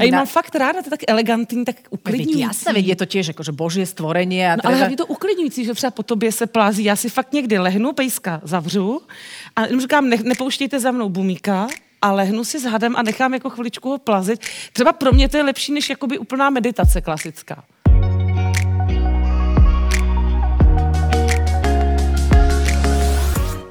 A já mám fakt ráda, to je tak elegantní, tak uklidňující. Jasné, veď je to tiež akože božie stvorenie. A no, ale hlavně to uklidňující, že třeba po tobě se plází. Já si fakt někdy lehnu, pejska zavřu a jenom říkám, ne, nepouštějte za mnou bumíka, a lehnu si s hadem a nechám jako chviličku ho plazit. Třeba pro mě to je lepší než jakoby úplná meditace klasická.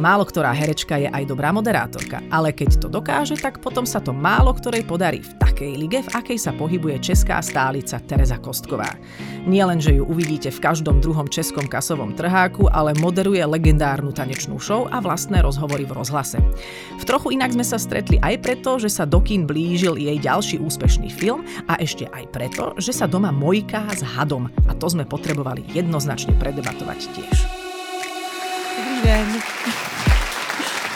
Málo ktorá herečka je aj dobrá moderátorka, ale keď to dokáže, tak potom sa to málo ktorej podarí v takej lige, v akej sa pohybuje česká stálica Tereza Kostková. Nie len, že ju uvidíte v každom druhom českom kasovom trháku, ale moderuje legendárnu tanečnú show a vlastné rozhovory v rozhlase. V trochu inak sme sa stretli aj preto, že sa do kín blížil jej ďalší úspešný film a ešte aj preto, že sa doma mojká s hadom a to sme potrebovali jednoznačne predebatovať tiež. Dobrý den.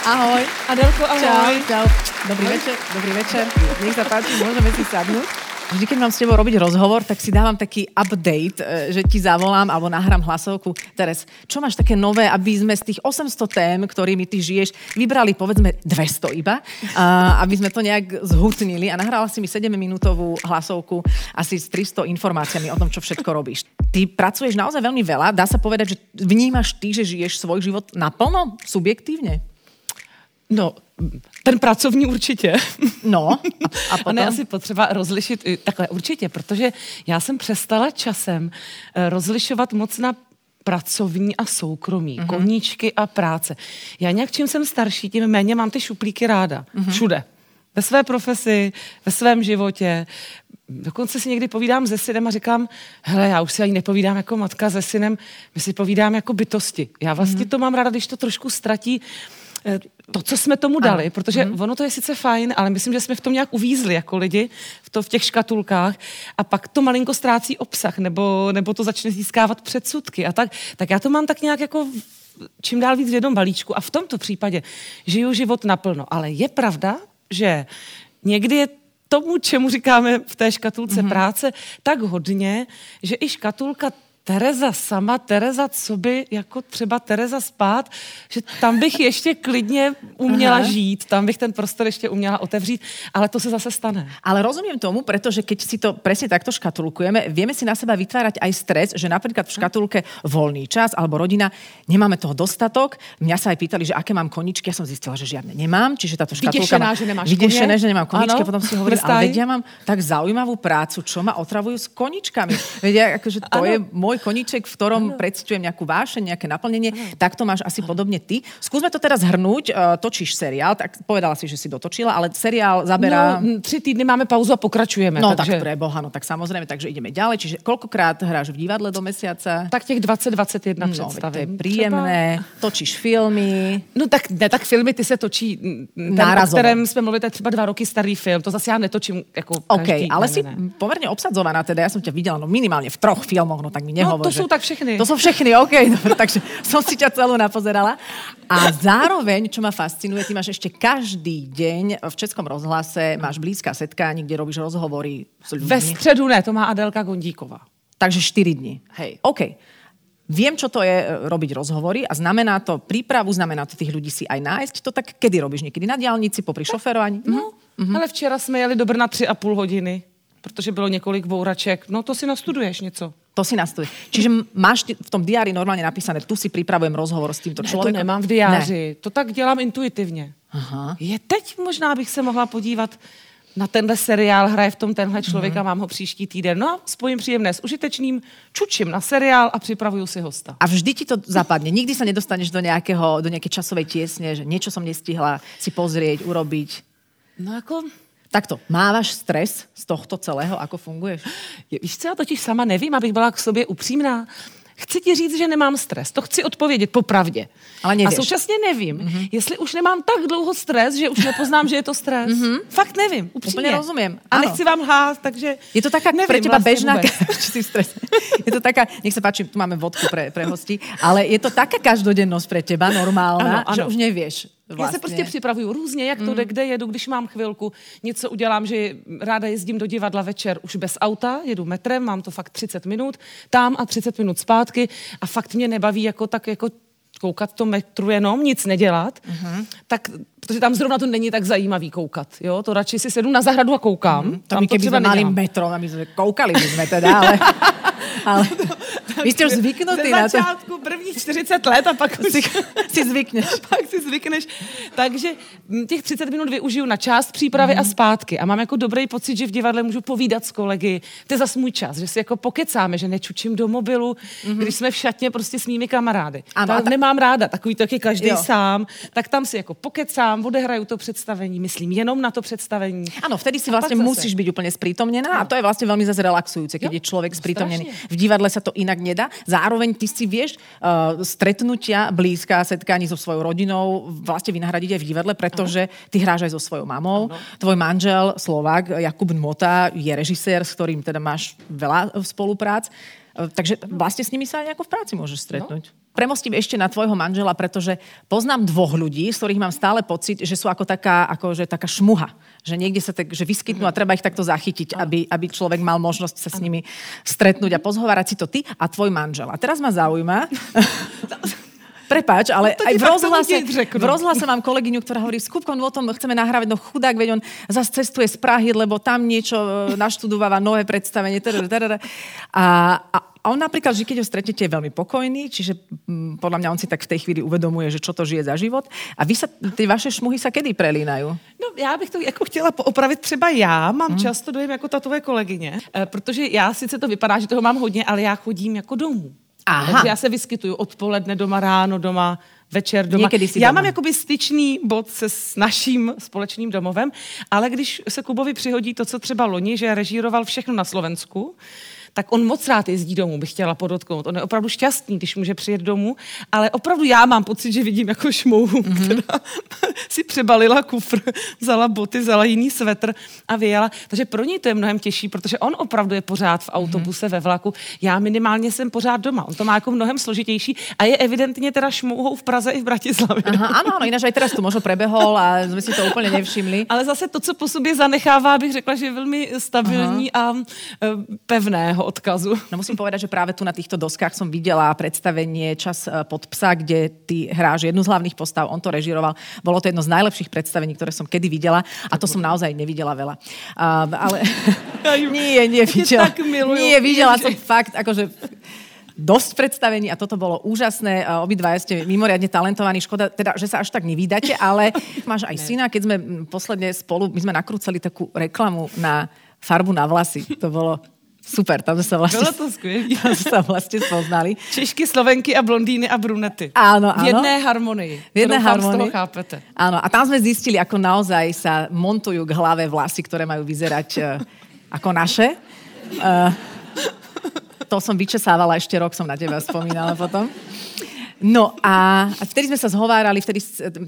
Ahoj. Adelko, ahoj. Čau, čau. Dobrý ahoj. večer, dobrý večer. Nech sa páči, môžeme si sadnúť. Vždy, keď mám s tebou robiť rozhovor, tak si dávam taký update, e, že ti zavolám alebo nahrám hlasovku. Teres, čo máš také nové, aby sme z tých 800 tém, ktorými ty žiješ, vybrali povedzme 200 iba, aby sme to nejak zhutnili a nahrala si mi 7-minútovú hlasovku asi s 300 informáciami o tom, čo všetko robíš. Ty pracuješ naozaj veľmi veľa. Dá sa povedať, že vnímaš ty, že žiješ svoj život naplno, subjektívne? No, ten pracovní určitě. No, a, a, potom? a ne asi potřeba rozlišit, takhle určitě, protože já jsem přestala časem eh, rozlišovat moc na pracovní a soukromí, uh-huh. koníčky a práce. Já nějak čím jsem starší, tím méně mám ty šuplíky ráda. Uh-huh. Všude. Ve své profesi, ve svém životě. Dokonce si někdy povídám se synem a říkám, hele, já už si ani nepovídám jako matka se synem, my si povídám jako bytosti. Já vlastně uh-huh. to mám ráda, když to trošku ztratí Eh, to, co jsme tomu dali, ano. protože mm. ono to je sice fajn, ale myslím, že jsme v tom nějak uvízli jako lidi, v, to, v těch škatulkách a pak to malinko ztrácí obsah, nebo, nebo to začne získávat předsudky a tak. Tak já to mám tak nějak jako čím dál víc v jednom balíčku a v tomto případě žiju život naplno. Ale je pravda, že někdy je tomu, čemu říkáme v té škatulce mm-hmm. práce, tak hodně, že i škatulka Tereza sama, Tereza, co by jako třeba Tereza spát, že tam bych ještě klidně uměla Aha. žít, tam bych ten prostor ještě uměla otevřít, ale to se zase stane. Ale rozumím tomu, protože keď si to presne takto škatulkujeme, vieme si na seba vytvárať aj stres, že napríklad v škatulke voľný čas alebo rodina, nemáme toho dostatok. Mňa sa aj pýtali, že aké mám koničky, ja som zistila, že žiadne nemám, čiže táto škatulka Vydešená, že nemáš vydešené, že nemám koničky, ano, potom si hovorím, ale vedia, mám tak zaujímavú prácu, čo ma otravujú s koničkami. Vedia, akože to ano. je môj môj koníček, v ktorom ano. predstujem nejakú vášeň, nejaké naplnenie, ano. tak to máš asi ano. podobne ty. Skúsme to teraz hrnúť. Uh, točíš seriál, tak povedala si, že si dotočila, ale seriál zaberá... No, tři týdny máme pauzu a pokračujeme. No takže... tak pre Boha, no tak samozrejme, takže ideme ďalej. Čiže koľkokrát hráš v divadle do mesiaca? Tak těch 20-21 no, představím. To príjemné, třeba... točíš filmy. No tak, ne, tak filmy ty se točí, ten, o kterém jsme mluvili, to je třeba dva roky starý film, to zase já netočím jako každý. OK, ale ne, si ne. pomerne obsadzovaná, teda ja som ťa videla no minimálne v troch filmoch, no tak mi nehovor. No to že... sú tak všechny. To sú všechny, OK, dobre, takže som si ťa celú napozerala. A zároveň, čo ma fascinuje, ty máš ešte každý deň v Českom rozhlase, máš blízka setkání, kde robíš rozhovory s ľuďmi. Ve středu ne, to má Adelka Gondíková. Takže 4 dní. Hej. OK. Viem, čo to je e, robiť rozhovory a znamená to prípravu, znamená to tých ľudí si aj nájsť. To tak kedy robíš? Niekedy na diálnici, popri šoferovaní? No, mm-hmm. ale včera jsme jeli do Brna tři a půl hodiny, protože bylo několik bouraček. No to si nastuduješ něco. To si nastuduješ. Čiže máš v tom diári normálně napísané, tu si připravujem rozhovor s tímto člověkem? Ne, to nemám v diáři. Ne. To tak dělám intuitivně. Aha. Je teď možná bych se mohla podívat na tenhle seriál, hraje v tom tenhle člověk mm-hmm. a mám ho příští týden. No a spojím příjemné s užitečným, čučím na seriál a připravuju si hosta. A vždy ti to zapadne. Nikdy se nedostaneš do, nějakého, do nějaké časové těsně, že něco jsem nestihla si pozrieť, urobiť. No jako Takto, mávaš stres z tohto celého, ako funguješ? Víš co, já totiž sama nevím, abych byla k sobě upřímná. chci ti říct, že nemám stres. To chci odpovědět popravdě. Ale nevíš. A současně nevím, mm-hmm. jestli už nemám tak dlouho stres, že už nepoznám, že je to stres. Mm-hmm. Fakt nevím, upřímně. Úplně rozumím. A nechci vám lhát, takže Je to taká nevím pre teba vlastně bežná... strese. Je to taká, nech sa páči, tu máme vodku pre, pre hosti, ale je to taká každodennosť pre teba, normálna, Ano, ano. že už nevieš Já vlastně. se prostě připravuju různě, jak to jde, kde jedu, když mám chvilku, něco udělám, že ráda jezdím do divadla večer už bez auta, jedu metrem, mám to fakt 30 minut, tam a 30 minut zpátky a fakt mě nebaví jako tak jako koukat to metru jenom, nic nedělat, uh-huh. tak, protože tam zrovna to není tak zajímavý koukat, jo, to radši si sedu na zahradu a koukám. Uh-huh. To my keby sme mali metro, a my koukali by sme teda, ale, ale vy ste už zvyknutí Ze na to. začátku prvních 40 let a pak už Si, si zvykneš. pak si zvykneš. Takže těch 30 minut využiju na část přípravy mm. a zpátky. A mám jako dobrý pocit, že v divadle můžu povídat s kolegy. To je zas můj čas, že si jako pokecáme, že nečučím do mobilu, mm. když jsme v šatně prostě s mými kamarády. Ano, Ano, a tak ta- nemám ráda, takový taky každý Jo. sám. Tak tam si jako pokecám, odehraju to představení, myslím jenom na to představení. Áno, vtedy si zase. musíš byť úplne sprítomnená a to je vlastne veľmi zase relaxujúce, keď Jo, je človek no sprítomnený. strašne. V divadle sa to inak nedá. Zároveň ty si vieš uh, stretnutia, blízka, setkání so svojou rodinou vlastne vynahradiť aj v divadle, pretože ty hráš aj so svojou mamou. Tvoj manžel, Slovák, Jakub Nmota, je režisér, s ktorým teda máš veľa eh, spoluprác. Eh, Takže vlastne s nimi sa aj nejako v práci môžeš stretnúť. Premostím ešte na tvojho manžela, pretože poznám dvoch ľudí, z ktorých mám stále pocit, že sú ako taká, ako, že taká šmuha. Že niekde sa tak, že vyskytnú a treba ich takto zachytiť, aby, aby človek mal možnosť sa s nimi stretnúť a pozhovárať si to ty a tvoj manžel. A teraz ma zaujíma... Prepáč, ale No aj v rozhlase, v rozhlase mám kolegyňu, ktorá hovorí, s Kupkom o tom chceme nahrávať, no chudák, veď on zase cestuje z Prahy, lebo tam niečo e, naštudováva, nové predstavenie. tadada, tadada. A, a a on napríklad, že keď ho stretnete, je veľmi pokojný, čiže mm, podľa mňa on si tak v tej chvíli uvedomuje, že čo to žije za život. A vy sa, ty vaše šmuhy sa kedy prelínajú? No, já bych to jako chtěla poopravit třeba já, mám hmm. často dojem jako ta tvoje kolegyně, eh, protože já sice to vypadá, že toho mám hodně, ale já chodím jako domů. Aha. Takže já se vyskytuju odpoledne doma, ráno doma, večer doma. Někdy si já doma. mám jakoby styčný bod se s naším společným domovem, ale když se Kubovi přihodí to, co třeba loni, že režíroval všechno na Slovensku, tak on moc rád jezdí domů, bych chtěla podotknout. On je opravdu šťastný, když může přijet domů, ale opravdu já mám pocit, že vidím jako šmouhu, Mhm. mm-hmm. která si přebalila kufr, vzala boty, vzala jiný svetr a vyjela. Takže pro něj to je mnohem těžší, protože on opravdu je pořád v autobuse, mm-hmm. ve vlaku. Já minimálně jsem pořád doma. On to má jako mnohem složitější a je evidentně teda šmouhou v Praze i v Bratislavě. Aha, áno, áno, ináč aj teraz tu možno prebehol a sme si to úplne nevšimli. Ale zase to, co po sobě zanechává, bych řekla, že je velmi stabilní Aha. a e, odkazu. No musím povedať, že práve tu na týchto doskách som videla predstavenie Čas eh, pod psa, kde ty hráš jednu z hlavných postav, on to režiroval. Bolo to jedno z najlepších predstavení, ktoré som kedy videla a to som naozaj nevidela veľa. Uh, ale nie, nie, Ja ťa videla. tak milujú. Nie, videla som fakt, akože dosť predstavení a toto bolo úžasné. A Obidvaja ste mimoriadne talentovaní. Škoda, teda, že sa až tak nevydáte, ale máš aj syna. Keď sme posledne spolu, my sme nakrúcali takú reklamu na farbu na vlasy. To bolo super, tam sme sa vlastne, Bylo to skvělé. tam sme sa vlastne spoznali. Češky, Slovenky a blondýny a brunety. Áno, V áno. jedné harmonii. V z harmonii. chápete. Áno, a tam sme zistili, ako naozaj sa montujú k hlave vlasy, ktoré majú vyzerať uh, ako naše. Uh, to som vyčesávala ešte rok, som na teba spomínala potom. No a a vtedy sme sa zhovárali, vtedy,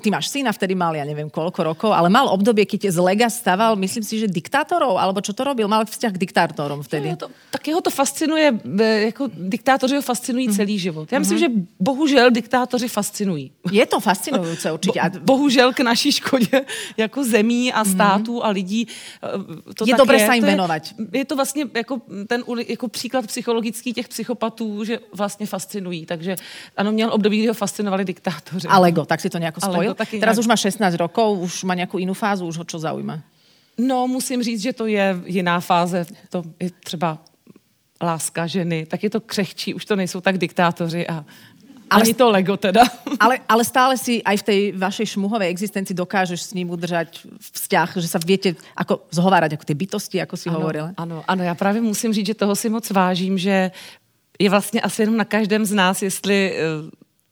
ty máš syna, vtedy mal, ja neviem koľko rokov, ale mal obdobie, keď z Lega staval, myslím si, že diktátorov, alebo čo to robil, mal vzťah k diktátorom vtedy. Je to, tak jeho to fascinuje, e, jako diktátoři ho fascinují celý život. Já myslím, že bohužel diktátoři fascinují. Je to fascinujúce určite. A Bohužel k naší škodě jako zemí a států a lidí. e, To Je dobré sa im To je-. Je to vlastně jako ten jako příklad psychologický těch psychopatů, že vlastně fascinují. Takže ano, měl období, kdy ho fascinovali diktátoři. A Lego, tak si to nejako A spojil? Taky Teraz nejak- už má 16 rokov, už má nejakú inú fázu, už ho čo zaujíma? No, musím říct, že to je jiná fáze. To je třeba láska ženy, tak je to křehčí, už to nejsou tak diktátoři a Ale- ani to Lego teda. Ale, ale stále si aj v tej vašej šmuhovej existencii dokážeš s ním udržať vzťah, že sa viete ako zhovárať ako tie bytosti, ako si ano, hovorila. Ano, ano, já právě musím říct, že toho si moc vážím, že je vlastně asi jenom na každém z nás, jestli eh,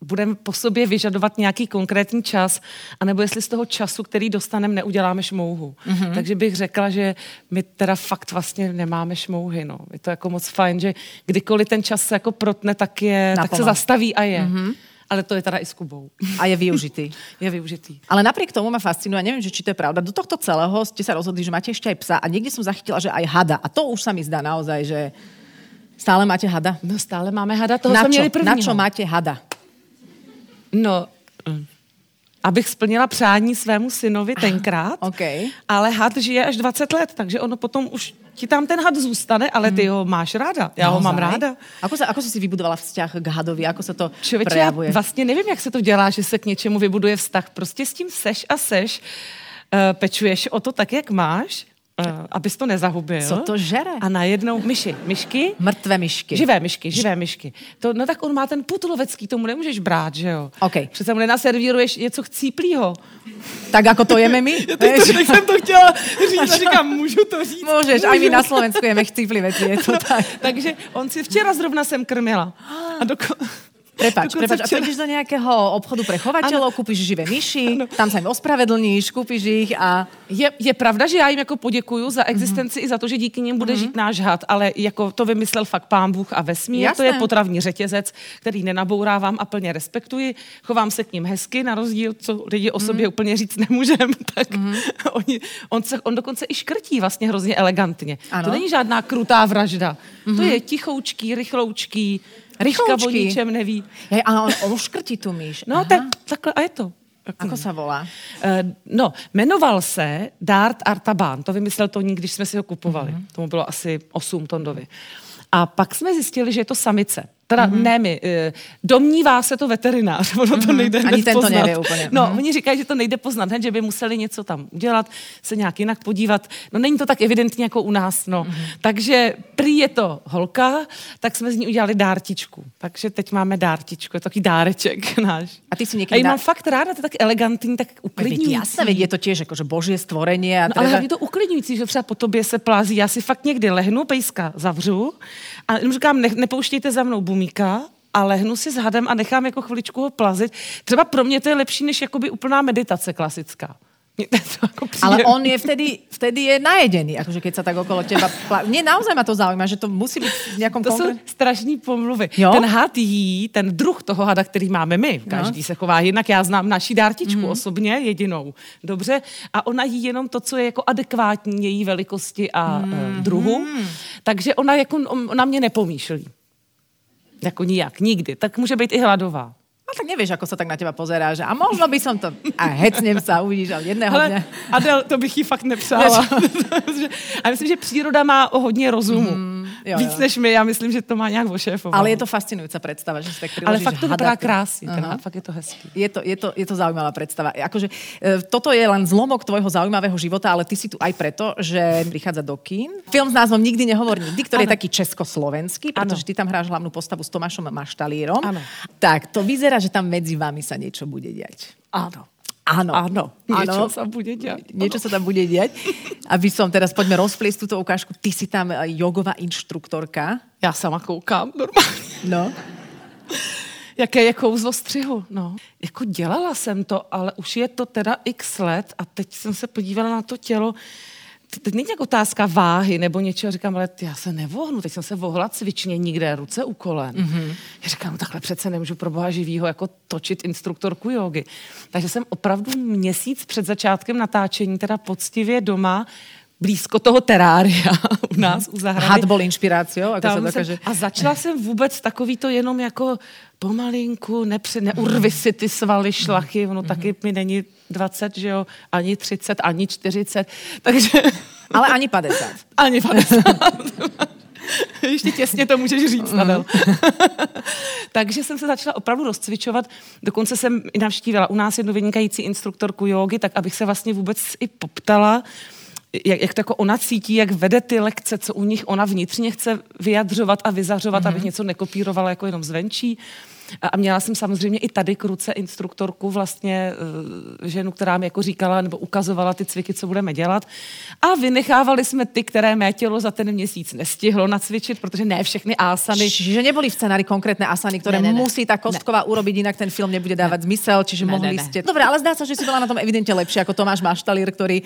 budeme po sobě vyžadovat nějaký konkrétní čas, anebo jestli z toho času, který dostaneme, neuděláme šmouhu. Mm-hmm. Takže bych řekla, že my teda fakt vlastně nemáme šmouhy. No. Je to jako moc fajn, že kdykoliv ten čas se jako protne, tak, je, tak se zastaví a je. Mm-hmm. Ale to je teda i s Kubou. A je využitý. je využitý. Ale napriek tomu ma fascinuje, neviem, že či to je pravda, do tohto celého ste sa rozhodli, že máte ešte aj psa a niekde som zachytila, že aj hada. A to už sa mi zdá naozaj, že stále máte hada. No stále máme hada, toho na jsme měli prvního. Na čo máte hada? No, abych splnila přání svému synovi tenkrát, okay. ale had žije až 20 let, takže ono potom už ti tam ten had zůstane, ale ty ho máš ráda. Já ho mám ráda. Ako, sa, ako si si vybudovala vzťah k hadovi? Ako se to Člověče, prejavuje? já vlastně nevím, jak se to dělá, že se k něčemu vybuduje vztah. Prostě s tím seš a seš, uh, pečuješ o to tak, jak máš, uh, abys to nezahubil. Co to žere? A najednou myši, myšky. Mrtvé myšky. Živé myšky, živé myšky. To, no tak on má ten putlovecký, tomu nemůžeš brát, že jo? OK. Přece mu nenaservíruješ něco chcíplýho. Tak ako to jeme my? Teď, to, teď jsem to chtěla říct a říkám, můžu to říct. Můžeš, aj my na Slovensku jeme chcípli věci, je to tak. Takže on si včera zrovna jsem krmila. A doko... Prepač, Dokonca prepač. A pôjdeš do nejakého obchodu pre chovateľov, kúpiš živé myši, tam sa im ospravedlníš, kúpiš ich a... Je, je pravda, že já jim jako poděkuju za existenci mm-hmm. i za to, že díky nim bude mm-hmm. žít náš had, ale jako to vymyslel fakt pán Bůh a vesmír. Jasné. To je potravní řetězec, který nenabourávám a plně respektuji. Chovám se k ním hezky, na rozdíl, co lidi o sobě mm-hmm. úplně říct nemůžem. Tak mm-hmm. oni, on, se, on dokonce i škrtí vlastně hrozně elegantně. Ano. To není žádná krutá vražda. Mm-hmm. To je tichoučký, rychloučký, rychloučký. o Rychloučký. ničem neví. Hej, ale on, škrtí tu myš. No, tak, takhle a je to. Ako sa volá? Eh, No, jmenoval se Dart Artaban, to vymyslel to když jsme si ho kupovali. Mhm. Mm-hmm. Tomu bylo asi 8 tondovi. A pak jsme zjistili, že je to samice. Teda mm-hmm. ne my, eh, domnívá se to veterinář, ono to nejde Ani ten to poznat. nevě úplně. No, Mhm. oni říkají, že to nejde poznat hned, že by museli něco tam udělat, se nějak jinak podívat. No není to tak evidentní jako u nás, no. Mhm. Takže prý je to holka, tak jsme z ní udělali dártičku. Takže teď máme dártičku, je to takový dáreček náš. A ty si A někdy... ji mám fakt ráda, to je tak elegantní, tak uklidňující. jasné, veď je to tiež akože božie stvorenie. A No, ale hlavně to uklidňující, že třeba po tobě se plází. Já si fakt někdy lehnu, pejska zavřu a říkám, ne, nepouštějte za mnou bumíka, a lehnu si s hadem a nechám jako chviličku ho plazit. Třeba pro mě to je lepší, než jakoby úplná meditace klasická. Jako Ale on je vtedy, vtedy je najedený, akože keď sa tak okolo teba... Plá... Mne naozaj ma to zaujíma, že to musí byť v nejakom To jsou konkrétnom... strašní pomluvy. Jo? Ten had jí, ten druh toho hada, který máme my, každý se chová jinak, já znám naší dártičku mm. osobně, jedinou. Dobře? A ona jí jenom to, co je jako adekvátní její velikosti a mm. druhu. Takže ona jako ona mě nepomýšlí. Jako nijak, nikdy. Tak může být i hladová. No tak nevieš, ako sa tak na teba pozerá, že a možno by som to... A hecnem sa, uvidíš, ale jedného dňa... Ale Adel, to bych jí fakt nepřála. a myslím, že příroda má o hodně rozumu. Mm, jo, Víc jo. než my, já myslím, že to má nějak ošéfovat. Ale je to fascinujúca predstava, že si tak Ale fakt to vypadá krásně, ten had, fakt je to hezký. Je to, je, to, je to zaujímavá predstava. Akože, e, toto je len zlomok tvojho zaujímavého života, ale ty si tu aj preto, že prichádza do kín. Film s názvom Nikdy nehovor nikdy, ktorý je taký československý, pretože Áno. ty tam hráš hlavnú postavu s Tomášom Maštalírom. Áno. Tak, to vyzerá, že tam medzi vami sa niečo bude diať. Áno. Áno. Áno, niečo sa bude diať. Niečo sa tam bude diať. Aby som teraz, poďme rozpliesť túto ukážku. Ty si tam e, jogová inštruktorka. Já sama koukám normálně. No. Jaké je kouzlo střihu, no. Jako dělala jsem to, ale už je to teda x let a teď jsem se podívala na to tělo. T- Teď není jako otázka váhy nebo něčeho. Říkám, ale já se nevohnu, teď jsem se vohla cvičně nikde, ruce u kolen. Mm-hmm. Já říkám, no takhle přece nemůžu pro boha živýho jako točit instruktorku jogy. Takže jsem opravdu měsíc před začátkem natáčení, teda poctivě doma, blízko toho terária u nás, u zahrady. Had bol inšpiráciou, ako sa dokáže... jsem, a začala jsem vůbec takový to jenom jako pomalinku, nepře, neurvi si ty svaly, šlachy, ono taky mi není 20, že jo, ani 30, ani 40, takže Ale ani 50. ani 50. Ještě těsně to můžeš říct, Adel. Takže jsem se začala opravdu rozcvičovat. Dokonce jsem i navštívila u nás jednu vynikající instruktorku jogy, tak abych se vlastně vůbec i poptala, jak, jak to jako ona cítí, jak vede ty lekce, co u nich ona vnitřně chce vyjadřovat a vyzařovat, mm-hmm. abych něco nekopírovala jako jenom zvenčí. A měla jsem samozřejmě i tady k ruce instruktorku, vlastně eh, ženu, která mi jako říkala nebo ukazovala ty cviky, co budeme dělat. A vynechávali jsme ty, které mé tělo za ten měsíc nestihlo nacvičit, protože ne všechny asany. Čiže neboli v scenári konkrétne asany, ktoré ne, ne, ne. musí tá Kostková ne. urobiť, inak ten film nebude dávať ne. zmysel, čiže ne, mohli ne, ne. ste... Dobre, ale zdá sa, že si bola na tom evidentne lepšie ako Tomáš Maštalír, ktorý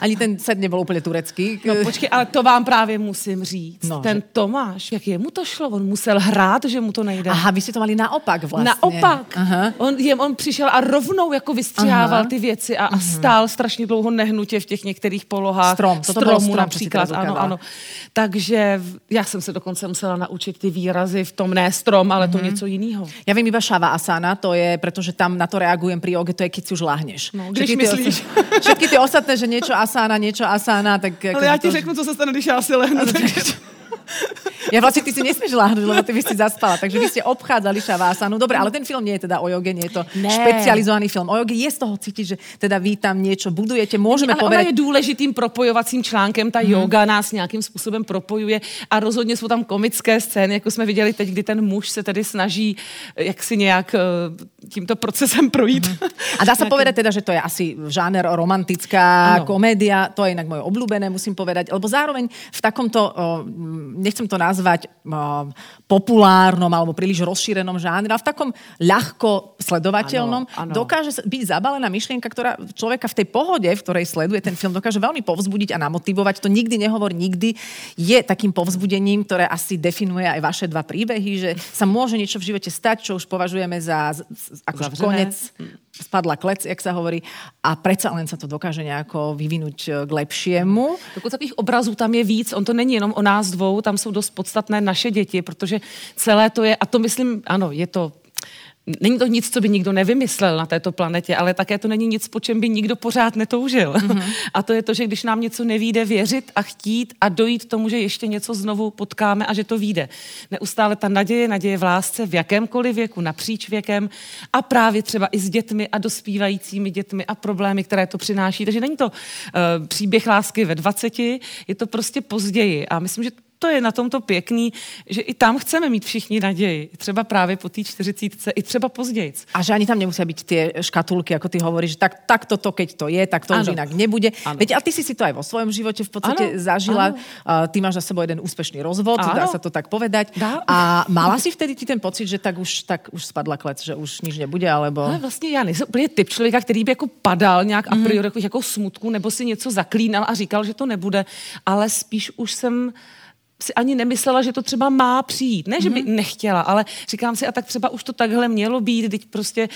ani ten set nebol úplne turecký. No počkej, ale to vám právě musím říct. No, ten že... Tomáš, jak mu to šlo? On musel hrát, že mu to nejde. Aha, vy ste to mali naopak vlastně. Naopak. Aha. On, je, on přišel a rovnou jako vystřihával ty věci a, a stál strašně dlouho nehnutě v těch některých polohách. Strom, to stromu strom, například. Ano, ano. Takže já jsem se dokonce musela naučit ty výrazy v tom ne strom, ale to mm-hmm. něco jiného. Já vím iba šava asana, to je, protože tam na to reagujem pri joge, to je, keď si už láhneš. No, když všetky myslíš. Ty, všetky ty ostatné, že niečo asana, niečo asana, tak... Ale já ti to... řeknu, co se stane, když já si lehnu. Ja vlastne ty si nesmieš láhnuť, lebo ty by si zaspala. Takže vy ste obchádzali šavásanu. Dobre, ale ten film nie je teda o joge, nie je to ne. špecializovaný film o joge. Je z toho cítiť, že teda vy tam niečo budujete. Môžeme ale povedať... Ona je důležitým propojovacím článkem. Ta hmm. yoga nás nějakým způsobem propojuje a rozhodně jsou tam komické scény, jako jsme viděli teď, kdy ten muž se tedy snaží eh, jak si nějak eh, tímto procesem projít. Hmm. A dá sa povedať teda, že to je asi žáner romantická ano. komédia, to je inak moje obľúbené, musím povedať, lebo zároveň v takomto, nechcem to nazvať uh, populárnom alebo príliš rozšírenom žánre, ale v takom ľahko sledovateľnom ano, ano. dokáže byť zabalená myšlienka, ktorá človeka v tej pohode, v ktorej sleduje ten film, dokáže veľmi povzbudiť a namotivovať. To nikdy nehovor nikdy. Je takým povzbudením, ktoré asi definuje aj vaše dva príbehy, že sa môže niečo v živote stať, čo už považujeme za, za ako konec spadla klec, jak sa hovorí, a predsa len sa to dokáže nejako vyvinúť e, k lepšiemu. Dokud takových obrazů tam je víc, on to není jenom o nás dvou, tam jsou dost podstatné naše děti, protože celé to je, a to myslím, ano, je to Není to nic, co by nikdo nevymyslel na této planetě, ale také to není nic, po čem by nikdo pořád netoužil. Mm-hmm. A to je to, že když nám něco nevíde, věřit a chtít a dojít tomu, že ještě něco znovu potkáme a že to vyjde. Neustále ta naděje, naděje v lásce v jakémkoliv věku, napříč věkem a právě třeba i s dětmi a dospívajícími dětmi a problémy, které to přináší. Takže není to uh, příběh lásky ve 20, je to prostě později. A myslím, že to je na tomto pěkný, že i tam chceme mít všichni naději. Třeba právě po té čtyřicítce, i třeba později. A že ani tam nemusí být ty škatulky, jako ty hovoríš, tak, tak toto, keď to je, tak to ano. už jinak nebude. Ano. Veď, a ty si si to aj vo svojom živote v podstate ano. zažila. Ano. Ty máš za sebou jeden úspešný rozvod, ano. dá sa to tak povedať. Dá. A mala si vtedy ti ten pocit, že tak už, tak už spadla klec, že už nič nebude, alebo... Ale vlastně já nejsem úplně typ člověka, který by jako padal nějak a mhm. priori mm. jako smutku, nebo si něco zaklínal a říkal, že to nebude, ale spíš už jsem si ani nemyslela, že to třeba má přijít. Ne, že by mm-hmm. nechtěla, ale říkám si, a tak třeba už to takhle mělo být, teď prostě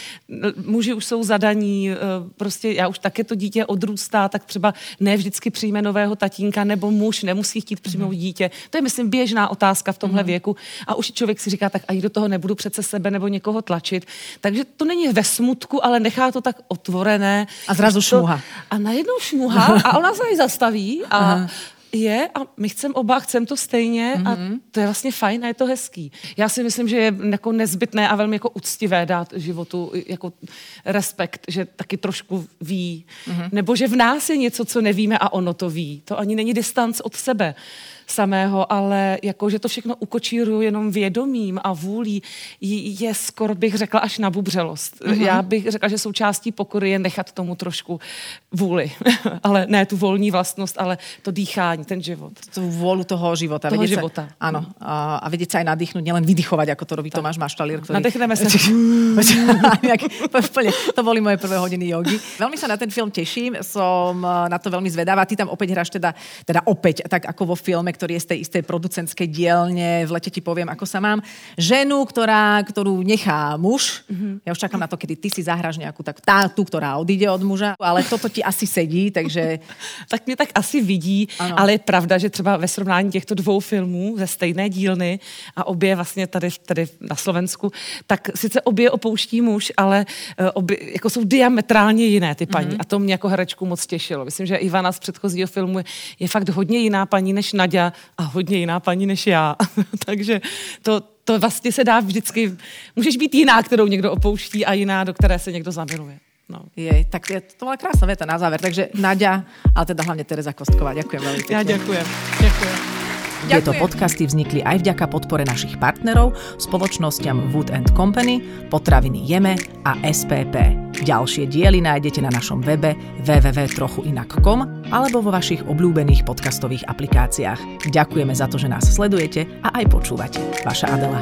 muži už jsou zadaní, e, prostě já už také to dítě odrůstá, tak třeba ne vždycky přijme nového tatínka, nebo muž nemusí chtít přijmout mm-hmm. dítě. To je, myslím, běžná otázka v tomhle mm-hmm. věku. A už člověk si říká, tak ani do toho nebudu přece sebe nebo někoho tlačit. Takže to není ve smutku, ale nechá to tak otvorené. A zrazu šmuha. A najednou šmuha a ona se zastaví a Aha je a my chceme oba, chceme to stejně mm-hmm. a mhm. to je vlastně fajn a je to hezký. Já si myslím, že je jako nezbytné a velmi jako uctivé dát životu jako respekt, že taky trošku ví. Mm-hmm. Nebo že v nás je něco, co nevíme a ono to ví. To ani není distanc od sebe samého, ale jako, že to všechno ukočíruju jenom vědomím a vůlí, je skoro bych řekla až na bubřelost. Mm-hmm. Já bych řekla, že součástí pokory je nechat tomu trošku vůli. ale ne tu volní vlastnost, ale to dýchání, ten život. Tu vůlu toho života. Toho života. Sa, áno. A, a vedieť sa aj nadýchnuť, nielen vydychovať, ako to robí tak. Tomáš Maštalír. Ktorý... Nadechneme sa. to boli moje prvé hodiny jogy. Veľmi sa na ten film teším, som eh, na to veľmi zvedavá. Ty tam opäť hráš teda, teda opäť, tak ako vo filme, ktorý je z tej istej producentskej dielne, v lete ti poviem, ako sa mám, ženu, ktorá, ktorú nechá muž. Mm-hmm. Ja už čakám na to, kedy ty si zahráš nejakú tak, tá, tú, ktorá odíde od muža, ale toto ti asi sedí, takže... tak mě tak asi vidí, ano. ale je pravda, že třeba ve srovnání těchto dvou filmů ze stejné dílny a obě vlastně tady, tady na Slovensku, tak sice obě opouští muž, ale eh, obě jako jsou diametrálně jiné ty paní mm-hmm. a to mě jako herečku moc těšilo. Myslím, že Ivana z předchozího filmu je fakt hodně jiná paní než Nadia a hodně jiná paní než já. Takže to, to vlastně se dá vždycky, můžeš být jiná, kterou někdo opouští a jiná, do které se někdo zamiluje. No. Je, tak je, to byla krásná věta na závěr. Takže Nadia, ale teda hlavně Tereza Kostková. Děkuji velmi Já děkuji. Děkuji. Tieto podcasty vznikli aj vďaka podpore našich partnerov, spoločnosťam Wood Company, Potraviny Jeme a SPP. Ďalšie diely nájdete na našom webe www.trochuinak.com alebo vo vašich obľúbených podcastových aplikáciách. Ďakujeme za to, že nás sledujete a aj počúvate. Vaša Adela.